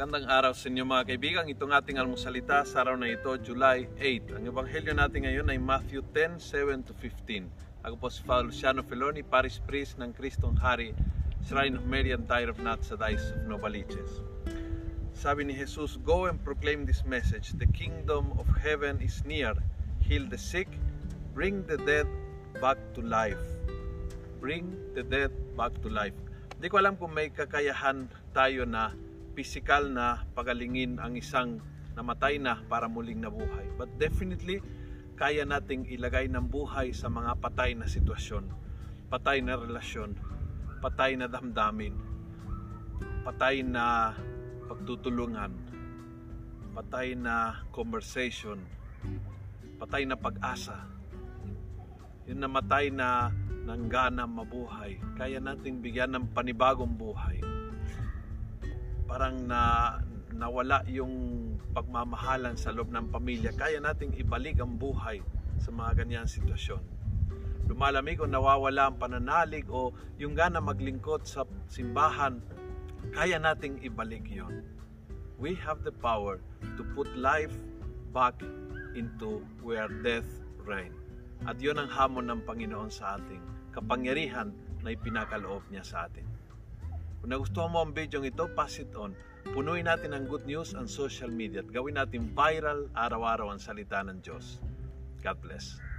araw sa inyo mga kaibigan. Itong ating almusalita sa araw na ito, July 8. Ang ebanghelyo natin ngayon ay Matthew 10, 7 to 15. Ako po si Father Luciano Feloni, Paris Priest ng Kristong Hari, Shrine of Mary and Tire of Nuts sa Dice of Novaliches. Sabi ni Jesus, Go and proclaim this message. The kingdom of heaven is near. Heal the sick, bring the dead back to life. Bring the dead back to life. Hindi ko alam kung may kakayahan tayo na physical na pagalingin ang isang namatay na para muling nabuhay. But definitely, kaya nating ilagay ng buhay sa mga patay na sitwasyon, patay na relasyon, patay na damdamin, patay na pagtutulungan, patay na conversation, patay na pag-asa, yung namatay na ng mabuhay, kaya nating bigyan ng panibagong buhay parang na nawala yung pagmamahalan sa loob ng pamilya, kaya nating ibalik ang buhay sa mga ganyan sitwasyon. Lumalamig o nawawala ang pananalig o yung gana maglingkod sa simbahan, kaya nating ibalik yon. We have the power to put life back into where death reign. At yon ang hamon ng Panginoon sa ating kapangyarihan na ipinakaloob niya sa atin. Kung nagustuhan mo ang video ito, pass it on. Punuin natin ang good news ang social media at gawin natin viral araw-araw ang salita ng Diyos. God bless.